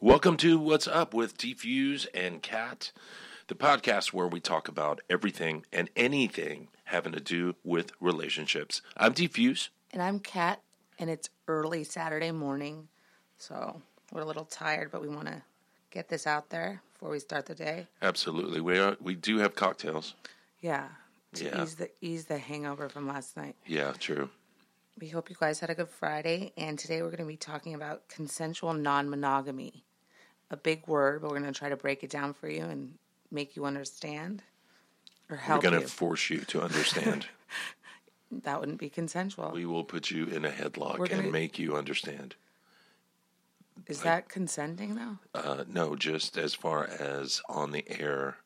Welcome to What's Up with Defuse and Kat, the podcast where we talk about everything and anything having to do with relationships. I'm Defuse. And I'm Kat, and it's early Saturday morning, so we're a little tired, but we want to get this out there before we start the day. Absolutely, we are. We do have cocktails. Yeah, to Yeah. ease the ease the hangover from last night. Yeah, true. We hope you guys had a good Friday, and today we're going to be talking about consensual non-monogamy. A big word, but we're going to try to break it down for you and make you understand or help We're going to force you to understand. that wouldn't be consensual. we will put you in a headlock We're gonna- and make you understand. Is that consenting though? Uh, no, just as far as on the air,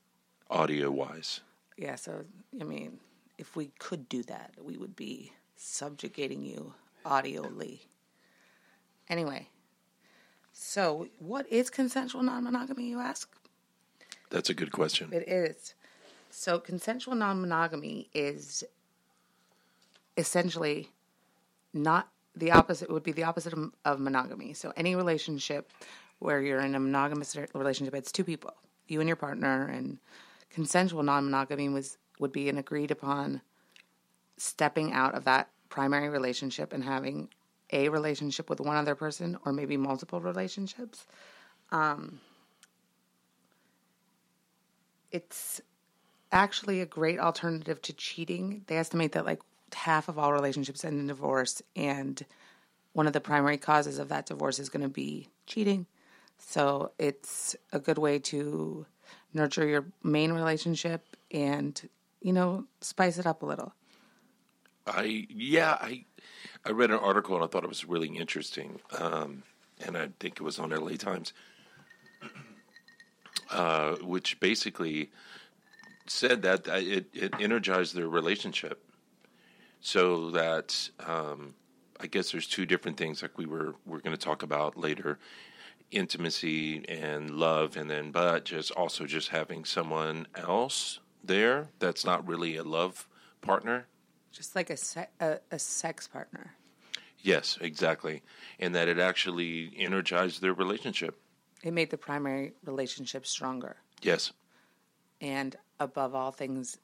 audio wise. Yeah, so I mean, if we could do that, we would be subjugating you audioly. Anyway, so what is consensual non monogamy, you ask? That's a good question. It is. So, consensual non monogamy is essentially not the opposite, it would be the opposite of, of monogamy. So, any relationship where you're in a monogamous relationship, it's two people, you and your partner, and consensual non monogamy was would be an agreed upon stepping out of that primary relationship and having a relationship with one other person or maybe multiple relationships. Um, it's actually a great alternative to cheating. They estimate that like half of all relationships end in divorce, and one of the primary causes of that divorce is going to be cheating. So it's a good way to nurture your main relationship and you know spice it up a little. I yeah I I read an article and I thought it was really interesting, um, and I think it was on LA Times, uh, which basically said that it it energized their relationship, so that um, I guess there's two different things like we were we're going to talk about later. Intimacy and love, and then, but just also just having someone else there that's not really a love partner Just like a, se- a, a sex partner. Yes, exactly. And that it actually energized their relationship. It made the primary relationship stronger. Yes. And above all things,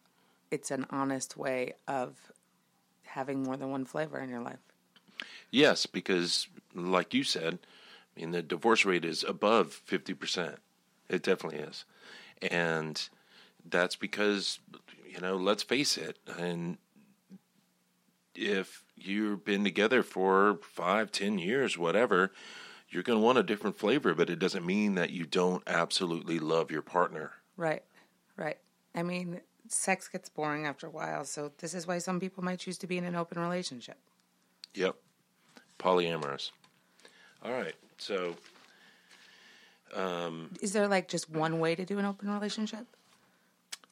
it's an honest way of having more than one flavor in your life. Yes, because like you said, I mean the divorce rate is above 50%. It definitely is. And that's because you know, let's face it, and if you've been together for five, ten years, whatever, you're going to want a different flavor, but it doesn't mean that you don't absolutely love your partner. Right, right. I mean, sex gets boring after a while, so this is why some people might choose to be in an open relationship. Yep. Polyamorous. All right. So, Um, Is there like just one way to do an open relationship?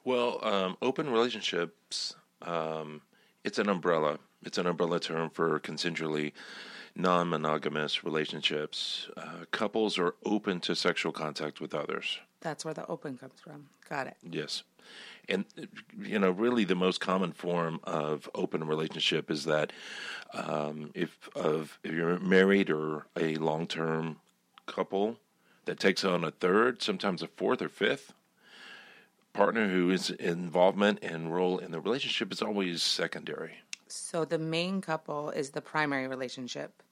well, um, open relationships, um, it's an umbrella. It's an umbrella term for consensually non monogamous relationships. Uh, couples are open to sexual contact with others. That's where the open comes from. Got it. Yes. And, you know, really the most common form of open relationship is that um, if, of, if you're married or a long term couple that takes on a third, sometimes a fourth or fifth partner who is involvement and role in the relationship is always secondary. So the main couple is the primary relationship,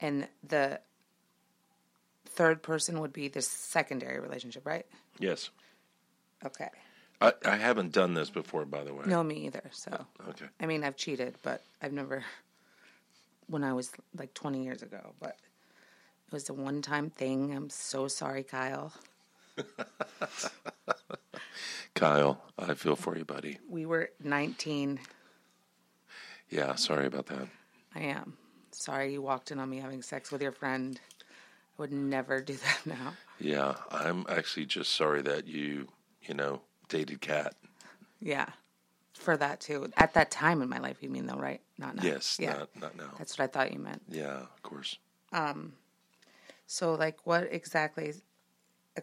and the third person would be the secondary relationship, right? Yes. Okay. I, I haven't done this before, by the way. No, me either. So, Okay. I mean, I've cheated, but I've never, when I was like 20 years ago, but it was a one time thing. I'm so sorry, Kyle. Kyle, I feel for you, buddy. We were 19. Yeah, sorry about that. I am. Sorry you walked in on me having sex with your friend. I would never do that now. Yeah, I'm actually just sorry that you, you know, dated Kat. Yeah. For that too. At that time in my life, you mean though, right? Not now. Yes, Yeah. not not now. That's what I thought you meant. Yeah, of course. Um So, like, what exactly?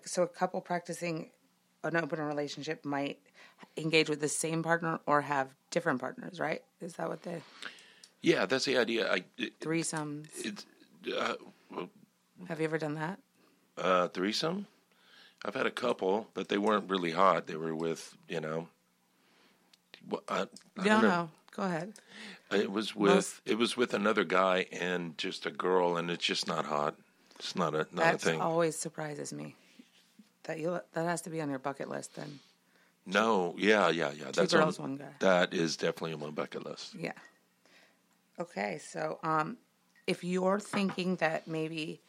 So, a couple practicing an open relationship might engage with the same partner or have different partners, right? Is that what the Yeah, that's the idea. I it, threesomes? it's uh, well, Have you ever done that? Uh, threesome. I've had a couple, but they weren't really hot. They were with you know. I, I No, don't know. no. Go ahead. It was with Most- it was with another guy and just a girl, and it's just not hot. It's not a not That a thing. always surprises me. That you that has to be on your bucket list then. No, yeah, yeah, yeah. Two That's girls, on, one guy. That is definitely on my bucket list. Yeah. Okay, so um, if you're thinking that maybe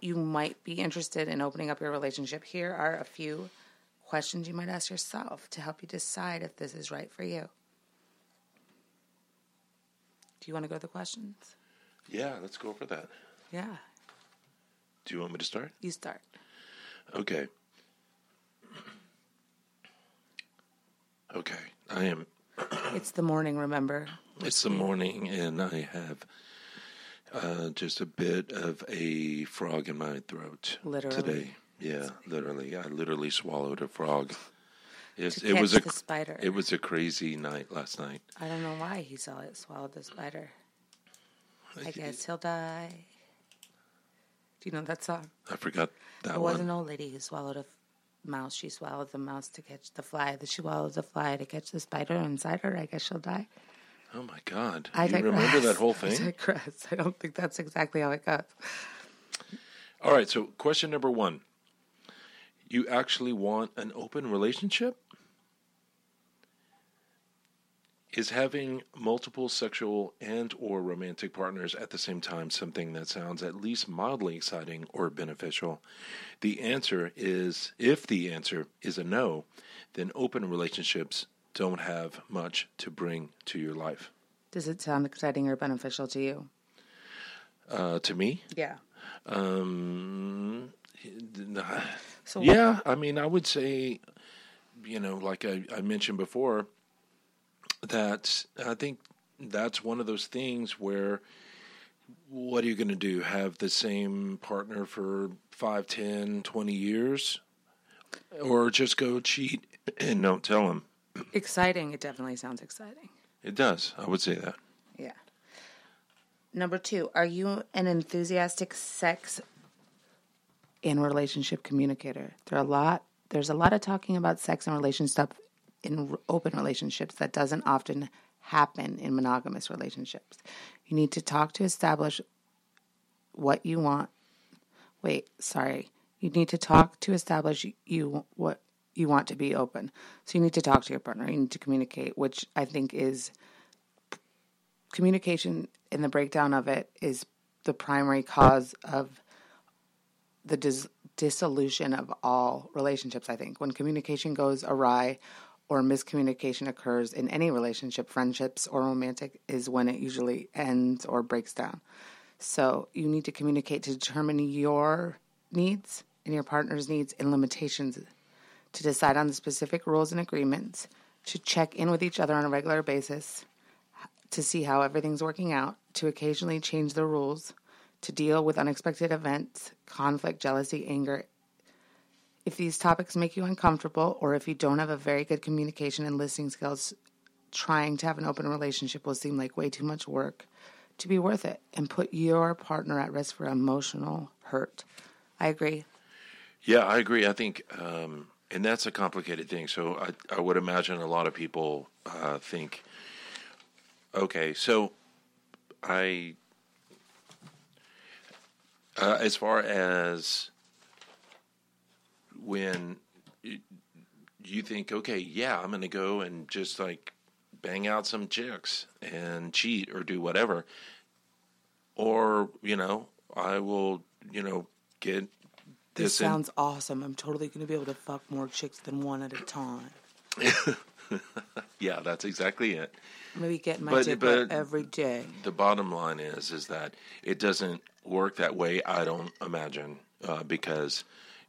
you might be interested in opening up your relationship, here are a few questions you might ask yourself to help you decide if this is right for you. Do you want to go to the questions? Yeah, let's go for that. Yeah, Do you want me to start? you start. Okay. Okay, I am. It's the morning, remember? It's the morning, and I have uh, just a bit of a frog in my throat Literally. today. Yeah, literally. I literally swallowed a frog. To it was a spider. it was a crazy night last night. I don't know why he saw it swallowed the spider. I guess he'll die. You know that song? I forgot that It was one. an old lady who swallowed a f- mouse. She swallowed the mouse to catch the fly. That She swallowed the fly to catch the spider inside her. I guess she'll die. Oh my god! I you digress. remember that whole thing? I digress. I don't think that's exactly how it goes. All right. So, question number one: You actually want an open relationship? Is having multiple sexual and or romantic partners at the same time something that sounds at least mildly exciting or beneficial? The answer is if the answer is a no, then open relationships don't have much to bring to your life. Does it sound exciting or beneficial to you? Uh, to me, Yeah. um, So yeah, I mean, I would say, you know, like I, I mentioned before, that I think that's one of those things where what are you going to do? Have the same partner for 5, 10, 20 years? Or just go cheat and don't tell him? exciting. It definitely sounds exciting. It does. I would say that. Yeah. Number two, are you an enthusiastic sex and relationship communicator? There are a lot. There's a lot of talking about sex and relationship stuff in open relationships that doesn't often happen in monogamous relationships. You need to talk to establish what you want. Wait, sorry. You need to talk to establish you what you want to be open. So you need to talk to your partner. You need to communicate, which I think is communication and the breakdown of it is the primary cause of the dis- dissolution of all relationships. I think when communication goes awry or miscommunication occurs in any relationship, friendships or romantic, is when it usually ends or breaks down. So you need to communicate to determine your needs and your partner's needs and limitations to decide on the specific rules and agreements, to check in with each other on a regular basis, to see how everything's working out, to occasionally change the rules, to deal with unexpected events, conflict, jealousy, anger. If these topics make you uncomfortable, or if you don't have a very good communication and listening skills, trying to have an open relationship will seem like way too much work to be worth it and put your partner at risk for emotional hurt. I agree. Yeah, I agree. I think, um, and that's a complicated thing. So I, I would imagine a lot of people uh, think, okay, so I, uh, as far as when you think, okay, yeah, I'm going to go and just like bang out some chicks and cheat or do whatever, or you know, I will, you know, get This this in- sounds awesome. I'm totally going to be able to fuck more chicks than one at a time. Yeah, that's exactly it. Maybe get my But- dick but- every day. The bottom line is is that it doesn't work that way. I don't imagine uh, because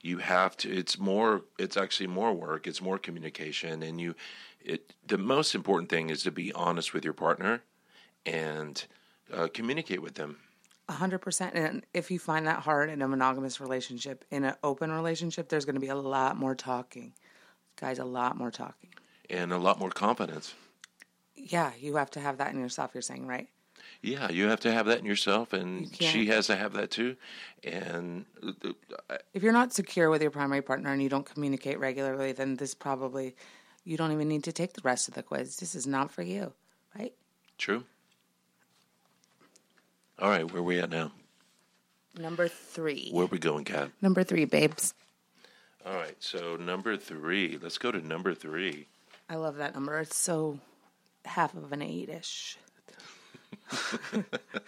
you have to. It's more. It's actually more work. It's more communication, and you. It. The most important thing is to be honest with your partner, and uh, communicate with them. A hundred percent. And if you find that hard in a monogamous relationship, in an open relationship, there's going to be a lot more talking. Guys, a lot more talking. and a lot more confidence. Yeah, you have to have that in yourself. You're saying right? Yeah, you have to have that in yourself, and You she has to have that too. And uh, uh, If you're not secure with your primary partner and you don't communicate regularly, then this probably you don't even need to take the rest of the quiz. This is not for you, right? true. All right, where are we at now? Number three. Where we going, Kat? Number three, babes. All right, so number three. Let's go to number three. I love that number. It's so half of an eight ish.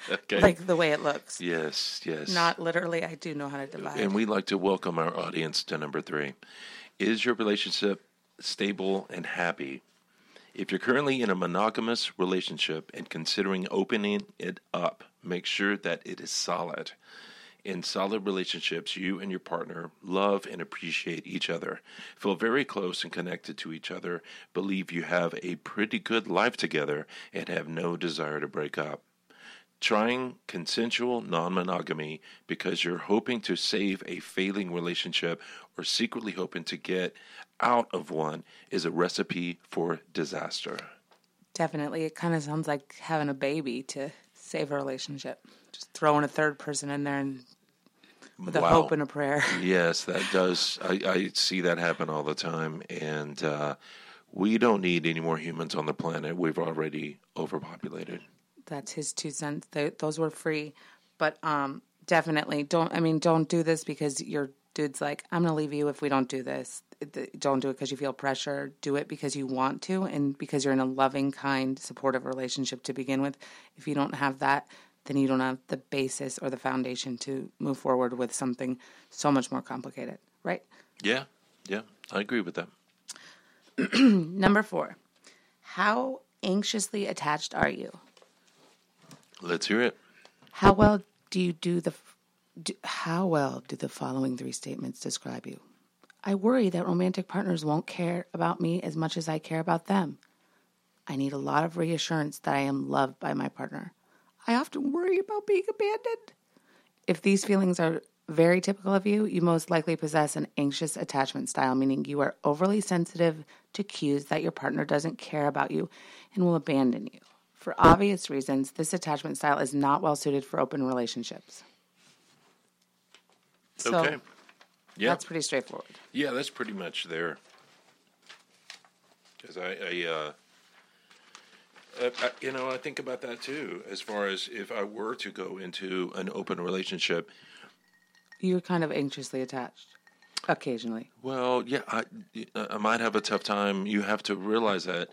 Okay. Like the way it looks. yes, yes. Not literally, I do know how to divide. And we'd like to welcome our audience to number three. Is your relationship stable and happy? If you're currently in a monogamous relationship and considering opening it up, make sure that it is solid. In solid relationships, you and your partner love and appreciate each other, feel very close and connected to each other, believe you have a pretty good life together, and have no desire to break up. Trying consensual non monogamy because you're hoping to save a failing relationship or secretly hoping to get out of one is a recipe for disaster. Definitely. It kind of sounds like having a baby to save a relationship. Just throwing a third person in there and a Wow. hope and a prayer. Yes, that does. I, I see that happen all the time. And uh, we don't need any more humans on the planet. We've already overpopulated. That's his two cents. They, those were free, but um, definitely don't. I mean, don't do this because your dude's like, I'm gonna leave you if we don't do this. Don't do it because you feel pressure. Do it because you want to, and because you're in a loving, kind, supportive relationship to begin with. If you don't have that, then you don't have the basis or the foundation to move forward with something so much more complicated, right? Yeah, yeah, I agree with that. Number four, how anxiously attached are you? Let's hear it. How well do you do the do, how well do the following three statements describe you? I worry that romantic partners won't care about me as much as I care about them. I need a lot of reassurance that I am loved by my partner. I often worry about being abandoned. If these feelings are very typical of you, you most likely possess an anxious attachment style, meaning you are overly sensitive to cues that your partner doesn't care about you and will abandon you. For obvious reasons, this attachment style is not well suited for open relationships. So okay. Yeah, that's pretty straightforward. yeah, that's pretty much there. Because I, I, uh, uh, I, you know, I think about that too. As far as if I were to go into an open relationship, You're kind of anxiously attached occasionally. Well, yeah, I, I might have a tough time. You have to realize that.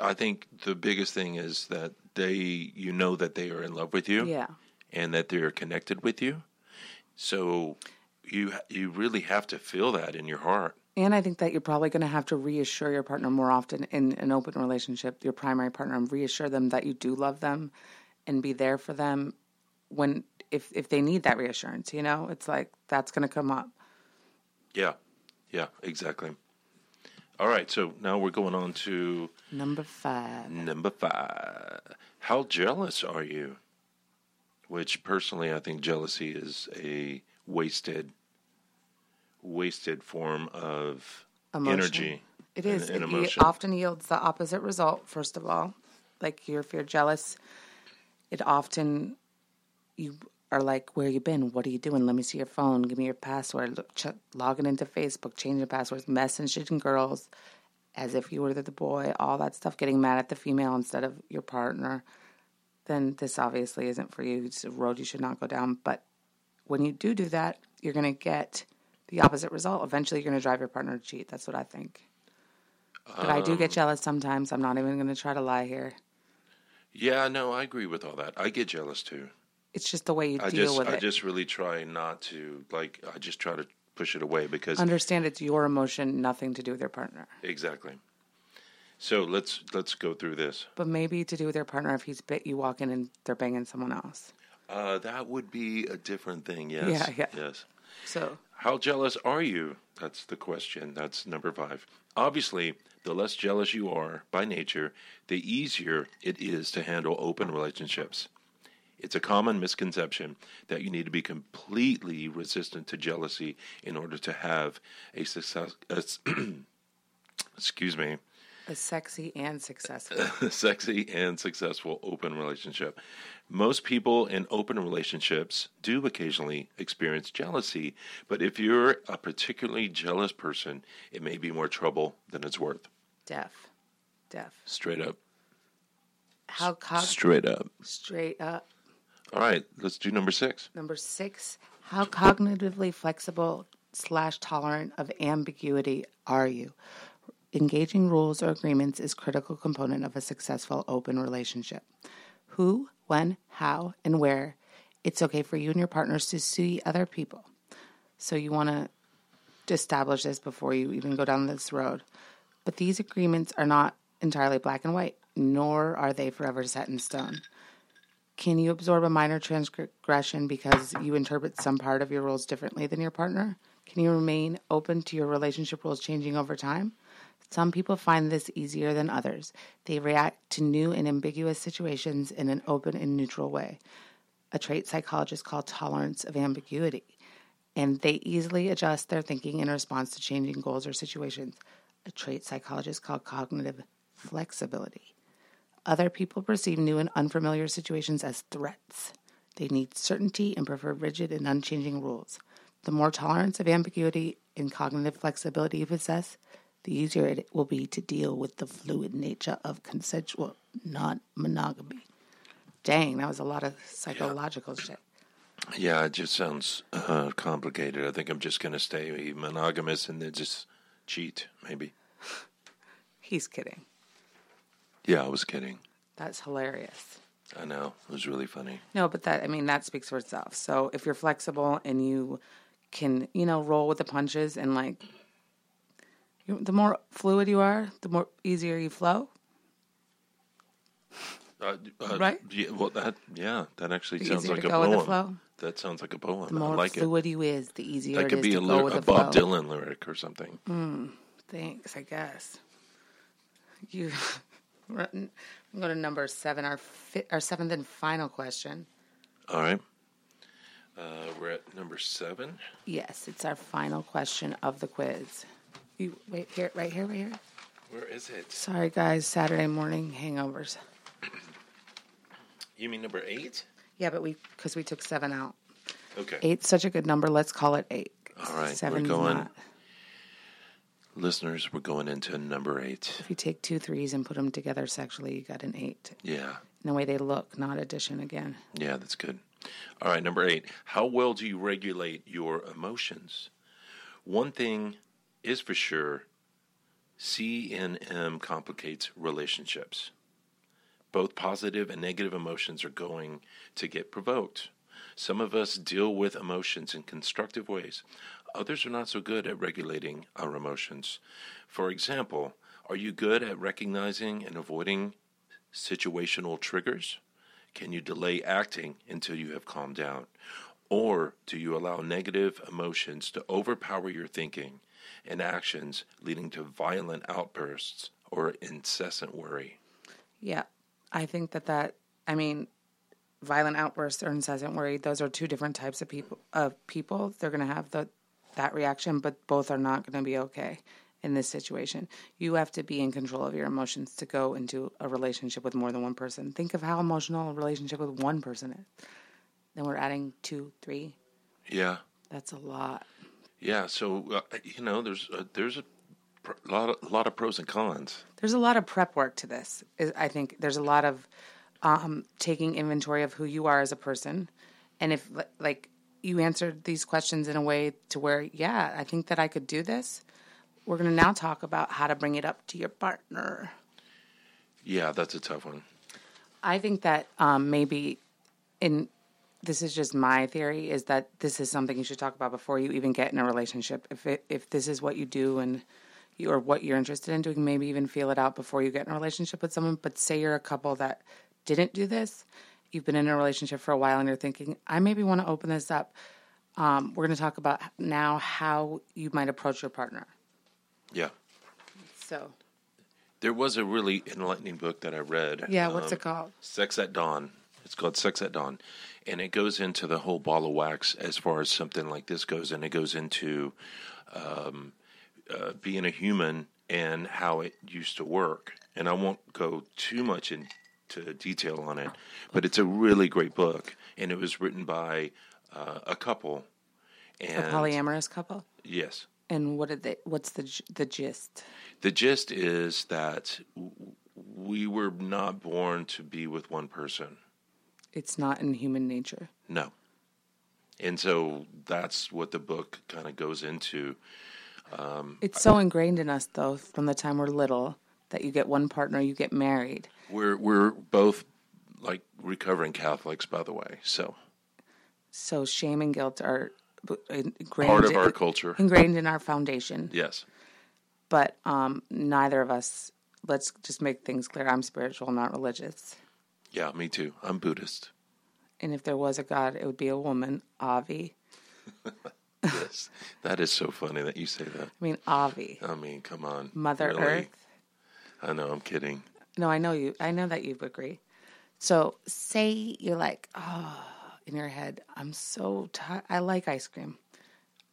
I think the biggest thing is that they, you know, that they are in love with you, Yeah. and that they are connected with you. So you you really have to feel that in your heart. And I think that you're probably going to have to reassure your partner more often in an open relationship, your primary partner, and reassure them that you do love them and be there for them when if if they need that reassurance, you know? It's like that's going to come up. Yeah, yeah, exactly. All right, so now we're going on to Number 5. number five. How jealous are you? Which personally, I think jealousy is a wasted, wasted form of Emotion. energy. It and- is. and it, emotion. often yields the opposite result, first of all. Like you're, if you're jealous, it often, you are like, where you been? What are you doing? Let me see your phone. Give me your password. Look, ch- logging into Facebook, changing passwords, messaging girls as if you were the boy, all that stuff, getting mad at the female instead of your partner. Then this obviously isn't for you. It's a road you should not go down. But when you do do that, you're going to get the opposite result. Eventually, you're going to drive your partner to cheat. That's what I think. But I do get jealous sometimes. I'm not even going to try to lie here. Yeah, no, I agree with all that. I get jealous too. It's just the way you I deal just, with I it. I just really try not to like. I just try to push it away because Understand it's your emotion, nothing to do with your partner. exactly. So let's let's go through this. But maybe to do with your partner if he's bit you walk in and they're banging someone else. Uh, that would be a different thing. Yes. Yeah, yeah. Yes. So How jealous are you? That's the question. That's number five. Obviously, the less jealous you are by nature, the easier it is to handle open relationships. It's a common misconception that you need to be completely resistant to jealousy in order to have a success. a excuse me. A sexy and successful. sexy and successful open relationship. Most people in open relationships do occasionally experience jealousy, but if you're a particularly jealous person, it may be more trouble than it's worth. Deaf. Deaf. Straight up. How cog- Straight up. straight up. All right, let's do number six. Number six, how cognitively flexible slash tolerant of ambiguity are you? Engaging rules or agreements is critical component of a successful open relationship. Who, when, how, and where. It's okay for you and your partners to see other people. So you want to establish this before you even go down this road. But these agreements are not entirely black and white, nor are they forever set in stone. Can you absorb a minor transgression because you interpret some part of your rules differently than your partner? Can you remain open to your relationship rules changing over time? Some people find this easier than others. They react to new and ambiguous situations in an open and neutral way, a trait psychologists call tolerance of ambiguity. And they easily adjust their thinking in response to changing goals or situations, a trait psychologists call cognitive flexibility. Other people perceive new and unfamiliar situations as threats. They need certainty and prefer rigid and unchanging rules. The more tolerance of ambiguity and cognitive flexibility you possess, the easier it will be to deal with the fluid nature of consensual non monogamy. Dang, that was a lot of psychological yeah. shit. Yeah, it just sounds uh, complicated. I think I'm just going to stay monogamous and then just cheat, maybe. He's kidding. Yeah, I was kidding. That's hilarious. I know. It was really funny. No, but that, I mean, that speaks for itself. So if you're flexible and you can, you know, roll with the punches and like, the more fluid you are, the more easier you flow. Uh, uh, right? Yeah, well, that yeah, that actually The sounds like a go with the poem. That sounds like a poem. The more I like fluid you is, the easier That it could be a, go lyric, with a Bob flow. Dylan lyric or something. Thanks, I guess. You, I'm going to number seven, our fi- our seventh and final question. All right. Uh, we're at number seven. Yes, it's our final question of the quiz. You wait here, right here, right here. Where is it? Sorry, guys. Saturday morning hangovers. You mean number eight? Yeah, but we because we took seven out. Okay. Eight's such a good number. Let's call it eight. All right, we're going- not. Listeners, we're going into number eight. If you take two threes and put them together sexually, you got an eight. Yeah. In the way they look, not addition again. Yeah, that's good. All right, number eight. How well do you regulate your emotions? One thing is for sure CNM complicates relationships. Both positive and negative emotions are going to get provoked. Some of us deal with emotions in constructive ways. Others are not so good at regulating our emotions. For example, are you good at recognizing and avoiding situational triggers? Can you delay acting until you have calmed down? Or do you allow negative emotions to overpower your thinking and actions, leading to violent outbursts or incessant worry? Yeah, I think that that. I mean, violent outbursts or incessant worry. Those are two different types of people. Of people, they're going to have the that reaction, but both are not going to be okay in this situation. You have to be in control of your emotions to go into a relationship with more than one person. Think of how emotional a relationship with one person is. Then we're adding two, three. Yeah, That's a lot. yeah. So uh, you know, there's a, there's a pr- lot of, lot of pros and cons. There's a lot of prep work to this. I think there's a lot of um, taking inventory of who you are as a person, and if like you answered these questions in a way to where, yeah, I think that I could do this. We're going to now talk about how to bring it up to your partner. Yeah, that's a tough one. I think that um, maybe in this is just my theory is that this is something you should talk about before you even get in a relationship. If it, if this is what you do and you or what you're interested in doing, maybe even feel it out before you get in a relationship with someone. But say you're a couple that didn't do this, you've been in a relationship for a while and you're thinking, I maybe want to open this up. Um, we're going to talk about now how you might approach your partner. Yeah, So, there was a really enlightening book that I read. yeah, what's um, it called? Sex at Dawn. It's called Sex at Dawn. And it goes into the whole ball of wax as far as something like this goes. And it goes into um, uh, being a human and how it used to work. And I won't go too much into detail on it, but it's a really great book, and it was written by uh, a couple. A And polyamorous couple. yes, And what did they? What's the the gist? the gist is that we were not born to be with one person. It's not in human nature. No. And so that's what the book kind of goes into. It's so ingrained in us, though, from the time we're little, that you get one partner, you get married. We're we're both like recovering Catholics, by the way. So So shame and guilt are ingrained part of our culture. ingrained in our foundation. Yes. But um, neither of us. Let's just make things clear. I'm spiritual, not religious. Yeah, me too. I'm Buddhist. And if there was a God, it would be a woman, Avi. Yes. that is so funny that you say that. I mean, Avi, I mean, come on. Mother Really? Earth. I know, I'm kidding. No, I know you. I know that you agree. So, say you're like, oh, in your head, I'm so tired. I like ice cream.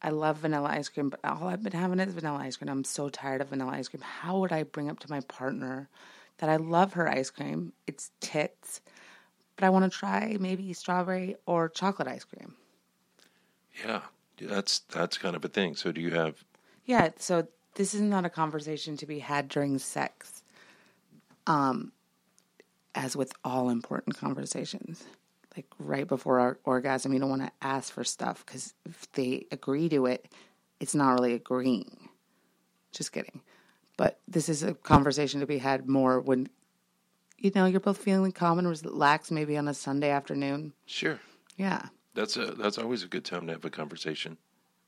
I love vanilla ice cream, but all I've been having is vanilla ice cream. I'm so tired of vanilla ice cream. How would I bring up to my partner that I love her ice cream? It's tits, but I want to try maybe strawberry or chocolate ice cream. Yeah. That's that's kind of a thing. So do you have Yeah, so this is not a conversation to be had during sex. Um as with all important conversations. Like right before our orgasm, you don't want to ask for stuff cuz if they agree to it, it's not really agreeing. Just kidding. But this is a conversation to be had more when you know, you're both feeling calm and relaxed maybe on a Sunday afternoon. Sure. Yeah. That's a that's always a good time to have a conversation.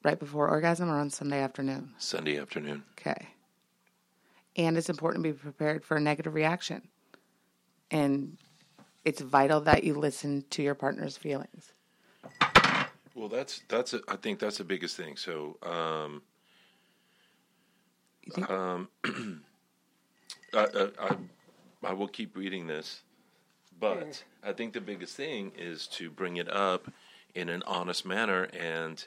Right before orgasm or on Sunday afternoon. Sunday afternoon. Okay. And it's important to be prepared for a negative reaction. And it's vital that you listen to your partner's feelings. Well, that's that's a, I think that's the biggest thing. So, um, You think, I, I, I, I will keep reading this, but I think the biggest thing is to bring it up in an honest manner and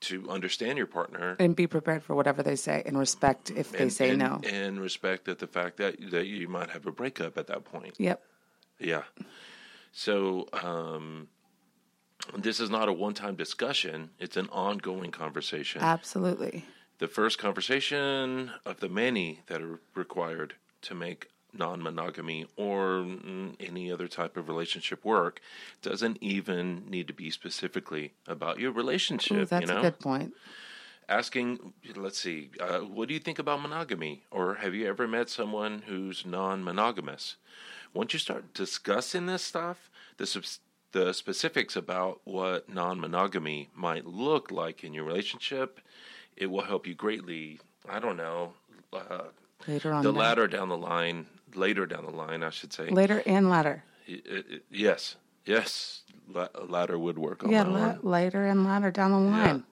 to understand your partner and be prepared for whatever they say and respect if they and, say and, no. and respect that the fact that that you might have a breakup at that point. Yep. Yeah. So um, this is not a one-time discussion; it's an ongoing conversation. Absolutely. The first conversation of the many that are required to make non-monogamy or mm, any other type of relationship work doesn't even need to be specifically about your relationship Ooh, that's you know? a good point. asking let's see uh, what do you think about monogamy? Or have you ever met someone who's non-monogamous? Once you start discussing this stuff the subs- the specifics about what non-monogamy might look like in your relationship it will help you greatly i don't know uh, Later on. the ladder down the line later down the line i should say Later and ladder. I- I- yes yes La- ladder would work on Yeah, la- later and ladder down the line.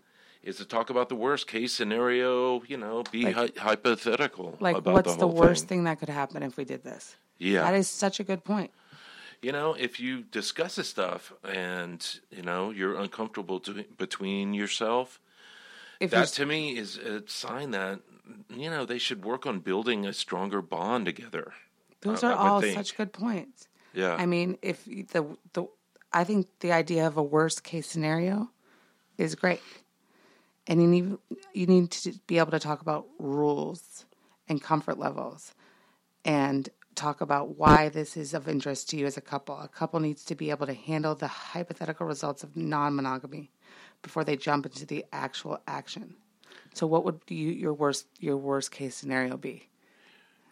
is to talk about the worst case scenario. You know, be hy- hypothetical. Like, about what's the, the, worst thing. thing that could happen if we did this? Yeah, That is such a good point. you know, if you discuss this stuff and you know you're uncomfortable to, between yourself, If that to me is a sign that you know they should work on building a stronger bond together. Those I- are I all think. such good points. Yeah, I mean, if the the I think the idea of a worst case scenario is great, and you need you need to be able to talk about rules and comfort levels, and talk about why this is of interest to you as a couple. A couple needs to be able to handle the hypothetical results of non-monogamy before they jump into the actual action. So, what would you, your worst your worst case scenario be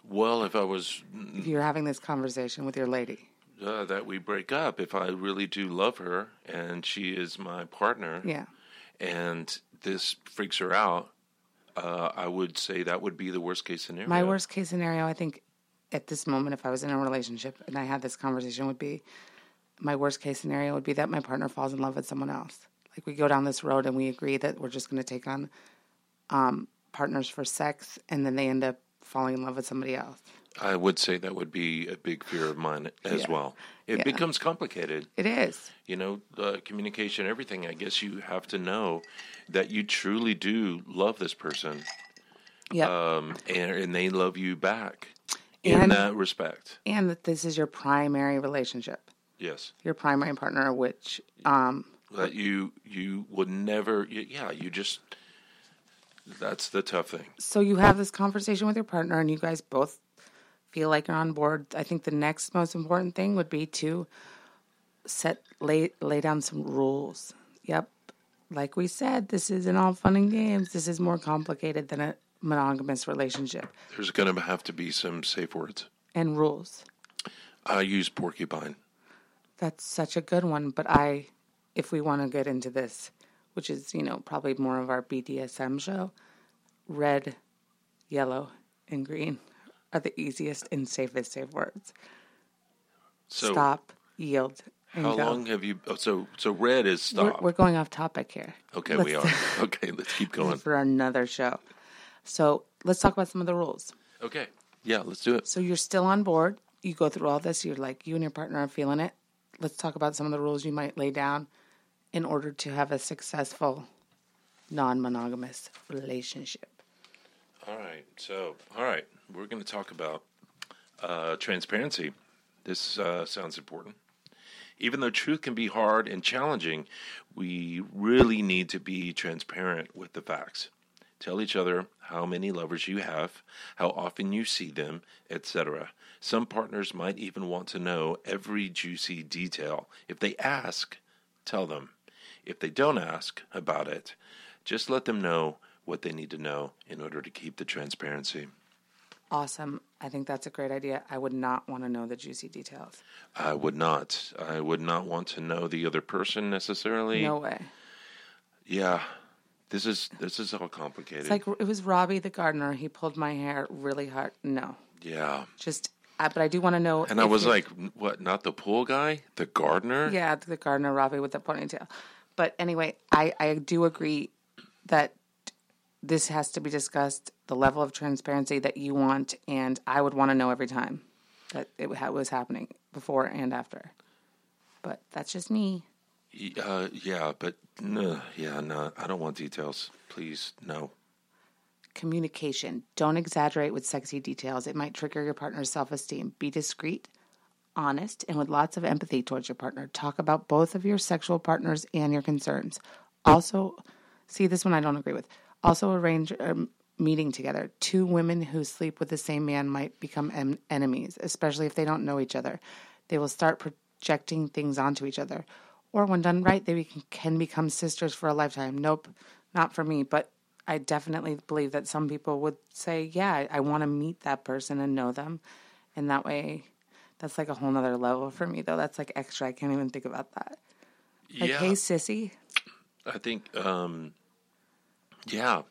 well, if I was if you're having this conversation with your lady? uh, that we break up, if I really do love her and she is my partner, Yeah. and this freaks her out, uh, I would say that would be the worst case scenario. My worst case scenario, I think, at this moment, if I was in a relationship and I had this conversation, would be my worst case scenario would be that my partner falls in love with someone else. Like we go down this road and we agree that we're just going to take on um, partners for sex, and then they end up falling in love with somebody else. I would say that would be a big fear of mine as Yeah. well. It Yeah. becomes complicated. It is. You know, uh, communication, everything. I guess you have to know that you truly do love this person Yep. um, and, and they love you back in And- that respect. and that this is your primary relationship, Yes, your primary partner, which um, that you you would never. y- Yeah, you just. That's the tough thing. so you have this conversation with your partner and you guys both feel like you're on board. I think the next most important thing would be to set lay lay down some rules. Yep. Like we said, this isn't all fun and games. This is more complicated than a monogamous relationship. There's going to have to be some safe words. And rules. I use porcupine. That's such a good one, but I if we want to get into this, which is, you know, probably more of our BDSM show, red, yellow, and green are the easiest and safest safe words. So Stop, yield, and how go. long have you? Oh, so so red is We're, stop. we're going off topic here. okay, Let's- we are. Okay, let's keep going. for another show. So let's talk about some of the rules. Okay, yeah, let's do it. So you're still on board. You go through all this. You're like, you and your partner are feeling it. Let's talk about some of the rules you might lay down in order to have a successful non monogamous relationship. All right. So, all right, we're going to talk about uh, transparency. This uh, sounds important. Even though truth can be hard and challenging, we really need to be transparent with the facts. Tell each other how many lovers you have, how often you see them, etc. Some partners might even want to know every juicy detail. If they ask, tell them. If they don't ask about it, just let them know what they need to know in order to keep the transparency. Awesome. I think that's a great idea. I would not want to know the juicy details. I would not. I would not want to know the other person necessarily. No way. Yeah. This is this is all complicated. It's like it was Robbie the gardener. He pulled my hair really hard. No, yeah. just. I, but I do want to know. And I was like, what, not the pool guy? The gardener? Yeah, the gardener Robbie with the ponytail. But anyway, I, I do agree that this has to be discussed, the level of transparency that you want, and I would want to know every time that it was happening before and after. But that's just me. Uh, yeah, but no, yeah, no, I don't want details. Please, no. Communication. Don't exaggerate with sexy details. It might trigger your partner's self esteem. Be discreet, honest, and with lots of empathy towards your partner. Talk about both of your sexual partners and your concerns. Also, see this one I don't agree with. Also, arrange a meeting together. Two women who sleep with the same man might become em- enemies, especially if they don't know each other. They will start projecting things onto each other. Or, when done right, they be- can become sisters for a lifetime. Nope, not for me. But I definitely believe that some people would say, yeah, I, I want to meet that person and know them. And that way, that's like a whole nother level for me, though. That's like extra. I can't even think about that. Like, yeah, hey, sissy. I think, um, yeah,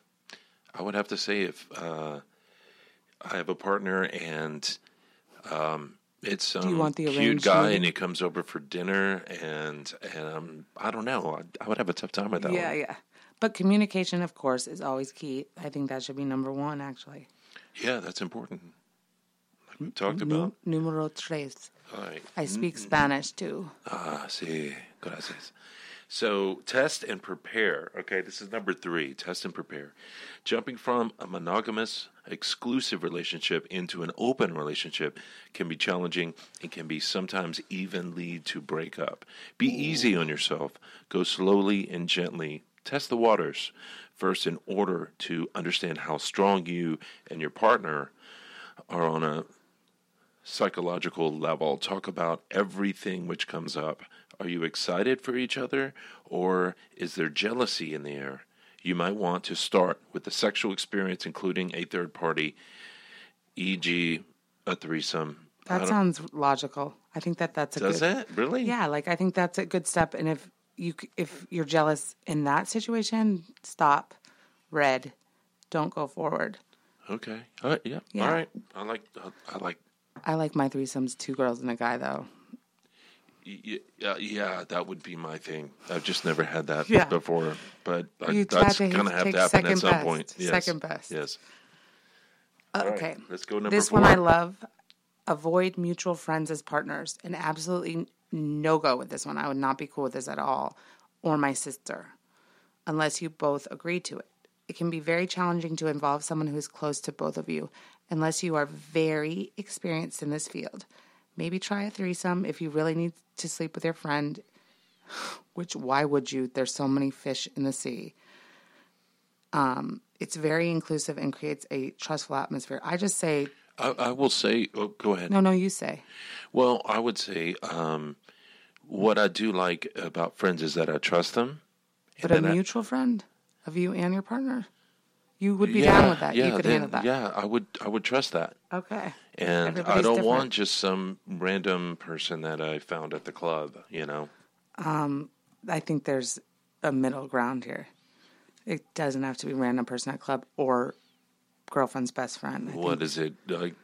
I would have to say if uh, I have a partner and um, it's some you want the cute guy and he comes over for dinner and and um, I don't know, I, I would have a tough time with that Yeah, one. yeah. But communication, of course, is always key. I think that should be number one, actually. Yeah, that's important. Talked about. numero tres. All right. I speak Spanish too. Ah, sí, gracias. So, test and prepare. Okay, this is number three test and prepare. Jumping from a monogamous, exclusive relationship into an open relationship can be challenging and can be sometimes even lead to breakup. Be easy on yourself. Go slowly and gently. Test the waters first in order to understand how strong you and your partner are on a psychological level. Talk about everything which comes up. Are you excited for each other or is there jealousy in the air? You might want to start with the sexual experience, including a third party, e.g., a threesome. That sounds logical. I think that that's a Does good. it really? Yeah, like I think that's a good step. And if you if you're jealous in that situation, stop. Red. Don't go forward. Okay. All right. Yeah. Yeah. All right. I like. I like. I like my threesomes, two girls and a guy, though. Yeah, yeah, that would be my thing. I've just never had that Yeah. before, but I, that's gonna have to happen at some best. point. Yes. Second best. Yes. Uh, right, okay. let's go number This four. one I love. Avoid mutual friends as partners. And absolutely no go with this one. I would not be cool with this at all. Or my sister. Unless you both agree to it. it can be very challenging to involve someone who is close to both of you unless you are very experienced in this field. Maybe try a threesome if you really need to sleep with your friend, which why would you? There's so many fish in the sea. Um, it's very inclusive and creates a trustful atmosphere. I just say, I, I will say, oh, go ahead. no, no, you say. Well, I would say um, what I do like about friends is that I trust them. But a then I- mutual friend of you and your partner, you would be down with that. Yeah, you could then, handle that. Yeah, I would. I would trust that. Okay. And I don't different. want just some random person that I found at the club. You know. Um, I think there's a middle ground here. It doesn't have to be random person at club or girlfriend's best friend. I What think. is it like?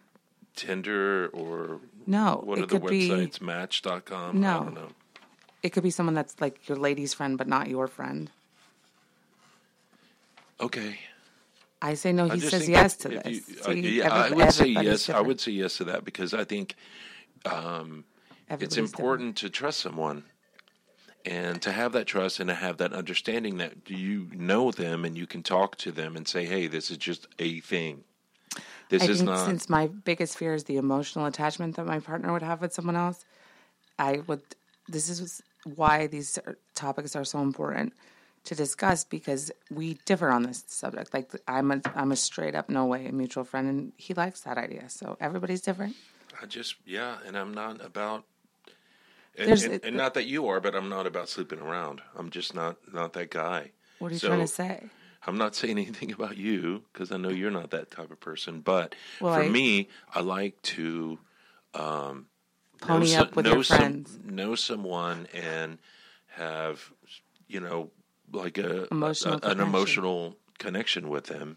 Tinder or No, what it are the could be- websites? Match.com. I No. don't know. It could be someone that's like your lady's friend, but not your friend. Okay. I say no. He says yes to this. you- So I, yeah, I would say yes. I would say yes to that because I think um, it's Everybody's important to trust someone and to have that trust and to have that understanding that you know them and you can talk to them and say, "Hey, this is just a thing. This I is not." since my biggest fear is the emotional attachment that my partner would have with someone else, I would. This is why these topics are so important to discuss because we differ on this subject. Like I'm a I'm a straight up no way mutual friend, and he likes that idea. So everybody's different. I just yeah, and I'm not about. And, and, and not that you are, but I'm not about sleeping around. I'm just not not that guy. What are you So, trying to say? I'm not saying anything about you because I know you're not that type of person. But Well, for I- me, I like to um, Pony know, up with know your some- friends. know someone, and have you know like a, Emotional a- an emotional connection with them.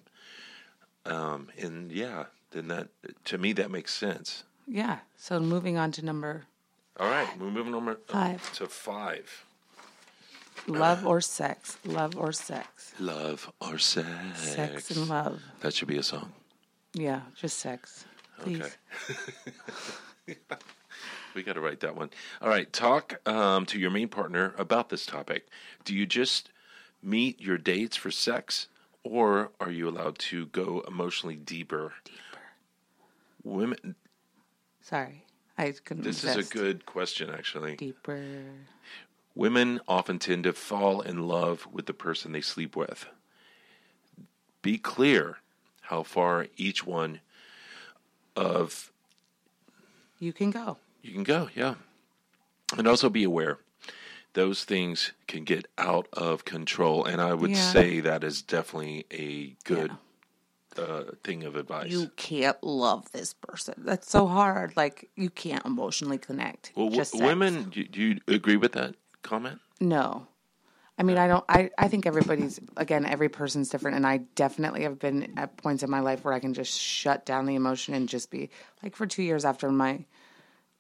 Um, and yeah, then that to me that makes sense. Yeah. So moving on to number All right, we're moving on Five. to five. love or sex. Love or sex. Love or sex? Sex and love. That should be a song. Yeah, just sex. Please. Okay. We got to write that one. All right, talk um, to your main partner about this topic. Do you just meet your dates for sex, or are you allowed to go emotionally deeper? Deeper. Women. Sorry. I couldn't This resist. is a good question, actually. deeper. Women often tend to fall in love with the person they sleep with. Be clear how far each one of You can go. you can go, yeah. And also be aware those things can get out of control and I would Yeah. say that is definitely a good uh, thing of advice. You can't love this person. That's so hard. Like you can't emotionally connect. well, w- women, do, do you agree with that comment? No. I mean, I don't. I, I think everybody's again. Every person's different, and I definitely have been at points in my life where I can just shut down the emotion and just be like. For two years after my,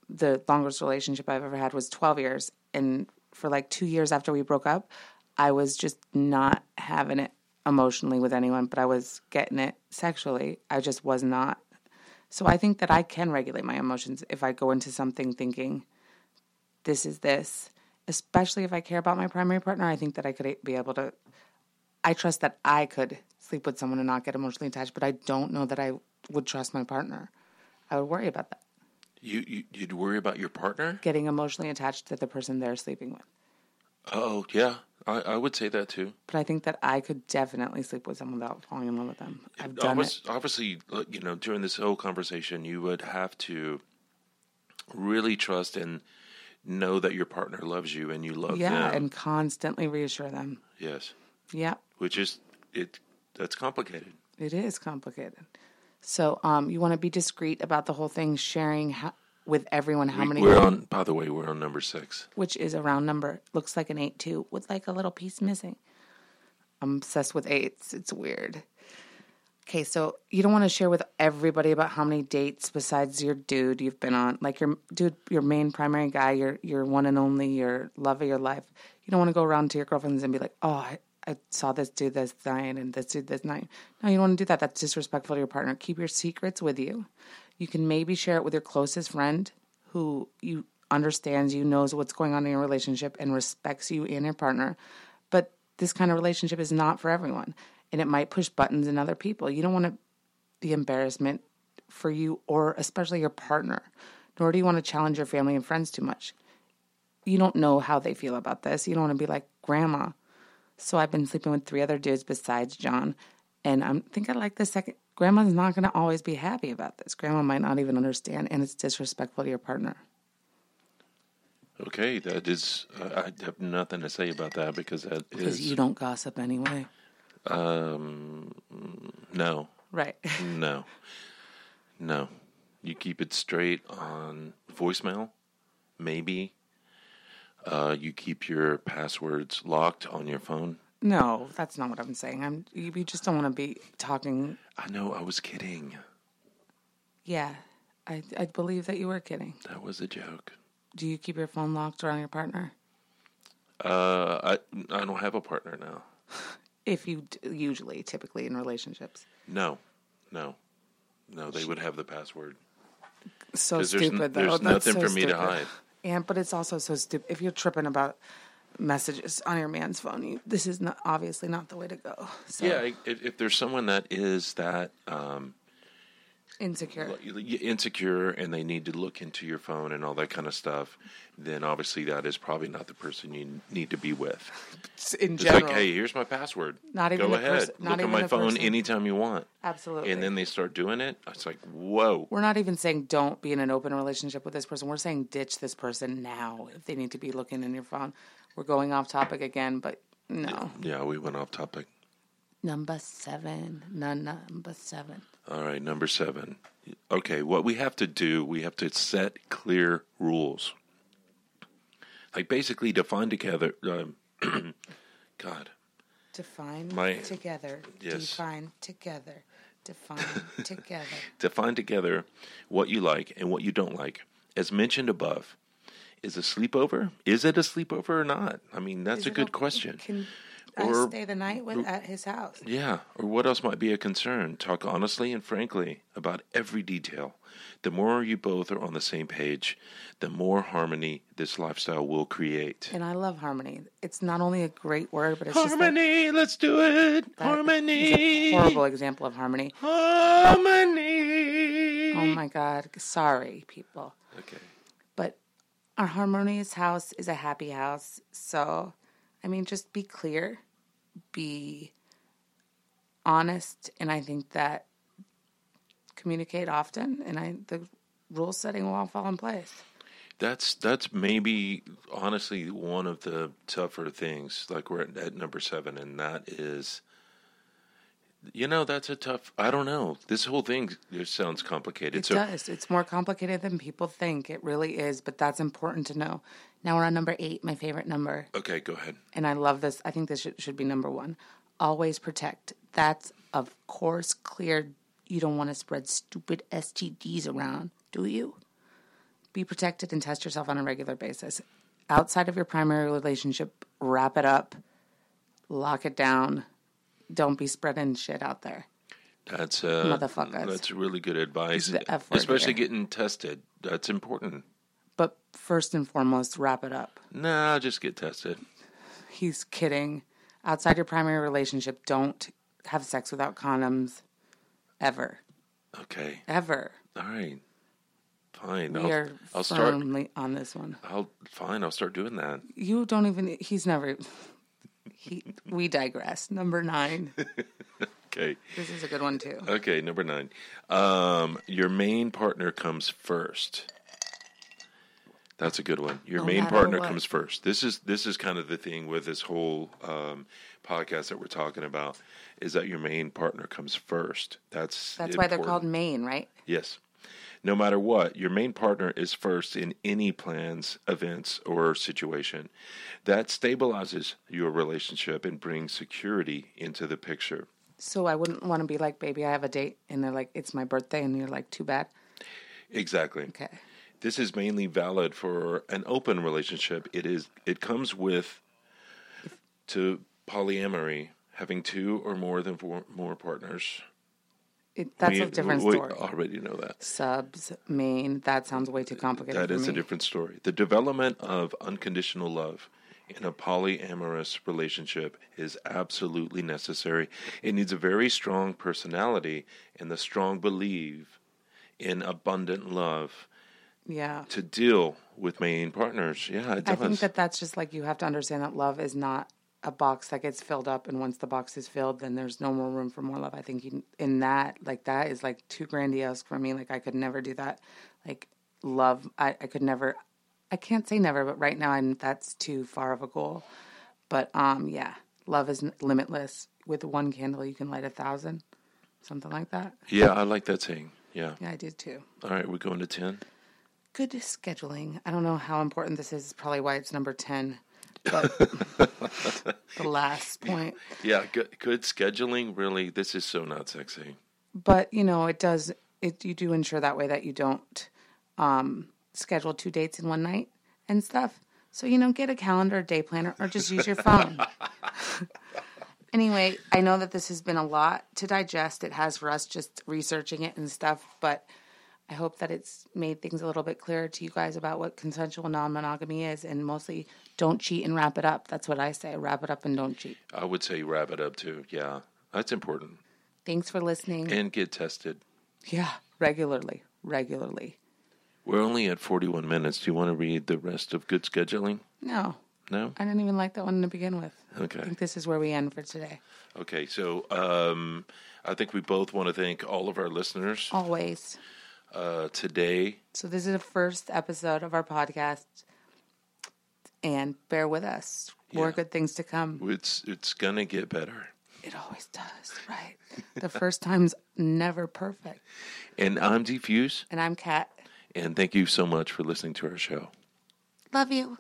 the longest relationship I've ever had was twelve years, and for like two years after we broke up, I was just not having it emotionally with anyone, but I was getting it sexually. I just was not. So I think that I can regulate my emotions if I go into something thinking this is this, especially if I care about my primary partner. I think that I could be able to. I trust that I could sleep with someone and not get emotionally attached, but I don't know that I would trust my partner. I would worry about that, You, you you'd worry about your partner? getting emotionally attached to the person they're sleeping with. Oh yeah, I, I would say that too. But I think that I could definitely sleep with someone without falling in love with them. I've done Obvious- it. Obviously, you know, during this whole conversation, you would have to really trust and know that your partner loves you and you love Yeah, them. and constantly reassure them. yes, Yeah, which is it. That's complicated. it is complicated. So, um, you want to be discreet about the whole thing, sharing how, with everyone how many We're on. By the way, we're on number six. which is a round number. Looks like an eight too, with like a little piece missing. I'm obsessed with eights. It's weird. Okay, so you don't want to share with everybody about how many dates besides your dude you've been on, like your dude, your main primary guy, your your one and only, your love of your life. You don't want to go around to your girlfriends and be like, "Oh, I, I saw this dude this night and this dude this night." No, you don't want to do that. That's disrespectful to your partner. Keep your secrets with you. You can maybe share it with your closest friend who you understands you, knows what's going on in your relationship, and respects you and your partner. But this kind of relationship is not for everyone. and it might push buttons in other people. You don't want to the embarrassment for you or especially your partner, nor do you want to challenge your family and friends too much. You don't know how they feel about this. You don't want to be like, Grandma, so I've been sleeping with three other dudes besides John, and I'm think I like the second. Grandma's not going to always be happy about this. Grandma might not even understand, and it's disrespectful to your partner. Okay, that is. Uh, I have nothing to say about that because that Because is. you don't gossip anyway. Um, no, Right. no, no. You keep it straight on voicemail, maybe. Uh, you keep your passwords locked on your phone. No, that's not what I'm saying. I'm you, you just don't want to be talking. I know. I was kidding. Yeah, I I believe that you were kidding. That was a joke. Do you keep your phone locked around your partner? Uh, I I don't have a partner now. If you d- usually, typically in relationships, No, no, no. They would have the password. so 'Cause there's n- stupid though. there's nothing so for me to hide. And but it's also so stupid if you're tripping about messages on your man's phone. You, this is not obviously not the way to go. So Yeah, if, if there's someone that is that um, insecure. insecure and they need to look into your phone and all that kind of stuff, then obviously that is probably not the person you need to be with. In It's general, like, hey, here's my password. Not even Go ahead. not look at my phone person. anytime you want. absolutely. And then they start doing it. It's like, whoa. We're not even saying don't be in an open relationship with this person. We're saying ditch this person now if they need to be looking in your phone. We're going off topic again, but no. Yeah, we went off topic. Number seven. No, number seven. All right, number seven. Okay, what we have to do, we have to set clear rules. Like basically define together. Um, God, Define My- together. Yes. Define together. Define together. define together what you like and what you don't like. As mentioned above, is a sleepover? Is it a sleepover or not? I mean, that's Is a it good question. Can Or- I stay the night with at his house? Yeah, or what else might be a concern? Talk honestly and frankly about every detail. The more you both are on the same page, the more harmony this lifestyle will create. And I love harmony. It's not only a great word, but it's just like, Harmony, let's do it. harmony. A horrible example of harmony. Harmony. Oh my God. Sorry, people. Okay. But our harmonious house is a happy house. So, I mean, just be clear, be honest, and I think that communicate often, and I the rule setting will all fall in place. That's that's maybe honestly one of the tougher things. Like we're at, at number seven, and that is, you know, that's a tough. I don't know. This whole thing sounds complicated. It so does. It's more complicated than people think. It really is, but that's important to know. Now we're on number eight, my favorite number. okay, go ahead. and I love this. I think this should, should be number one. Always protect. That's of course clear. You don't want to spread stupid STDs around, do you? Be protected and test yourself on a regular basis. Outside of your primary relationship, wrap it up, lock it down. Don't be spreading shit out there. That's uh, Motherfuckers. That's really good advice, the F word especially here. getting tested. That's important. First and foremost, wrap it up. Nah, just get tested. He's kidding. Outside your primary relationship, don't have sex without condoms ever. Okay, Ever. all right, fine. We I'll, are I'll start. firmly on this one. I'll fine. I'll start doing that. You don't even. He's never. He. We digress. Number nine. Okay. This is a good one too. Okay, number nine. Um, your main partner comes first. That's a good one. Your No main partner what. comes first. This is this is kind of the thing with this whole um, podcast that we're talking about is that your main partner comes first. That's That's why they're called main, right? Yes. No matter what, your main partner is first in any plans, events, or situation. That stabilizes your relationship and brings security into the picture. So I wouldn't want to be like, baby, I have a date, and they're like, it's my birthday, and you're like, too bad. Exactly. Okay. This is mainly valid for an open relationship. It is it comes with to polyamory, having two or more than four more partners. It, that's We- a different we story. already know that. Subs, main. That sounds way too complicated That is me. a different story. The development of unconditional love in a polyamorous relationship is absolutely necessary. It needs a very strong personality and the strong belief in abundant love Yeah. to deal with main partners. Yeah. I think that that's just like you have to understand that love is not a box that gets filled up, and once the box is filled, then there's no more room for more love. I think you, in that, like that is like too grandiose for me. Like I could never do that. Like love, I, I could never. I can't say never, but right now, I'm that's too far of a goal. But um, yeah, love is limitless. With one candle, you can light a thousand, something like that. yeah, I like that saying. Yeah. Yeah, I did too. All right, we're going to 10. Good scheduling. I don't know how important this is. It's probably why it's number 10. But the last point. Yeah, good, good scheduling. Really, this is so not sexy. But, you know, it does, it you do ensure that way that you don't um, schedule two dates in one night and stuff. So, you know, get a calendar, day planner, or just use your phone. anyway, I know that this has been a lot to digest. It has for us just researching it and stuff, but I hope that it's made things a little bit clearer to you guys about what consensual non monogamy is and mostly don't cheat and wrap it up. That's what I say wrap it up and don't cheat. I would say wrap it up too. Yeah, that's important. Thanks for listening. And get tested. yeah, regularly, regularly. We're only at 41 minutes. Do you want to read the rest of good scheduling? No, No? I didn't even like that one to begin with. Okay. I think this is where we end for today. Okay, so um, I think we both want to thank all of our listeners Always. Uh, today. So this is the first episode of our podcast, and bear with us. More Yeah. good things to come. It's it's gonna get better. It always does, right? the first time's never perfect. And I'm Defuse, And I'm Kat. and thank you so much for listening to our show. Love you.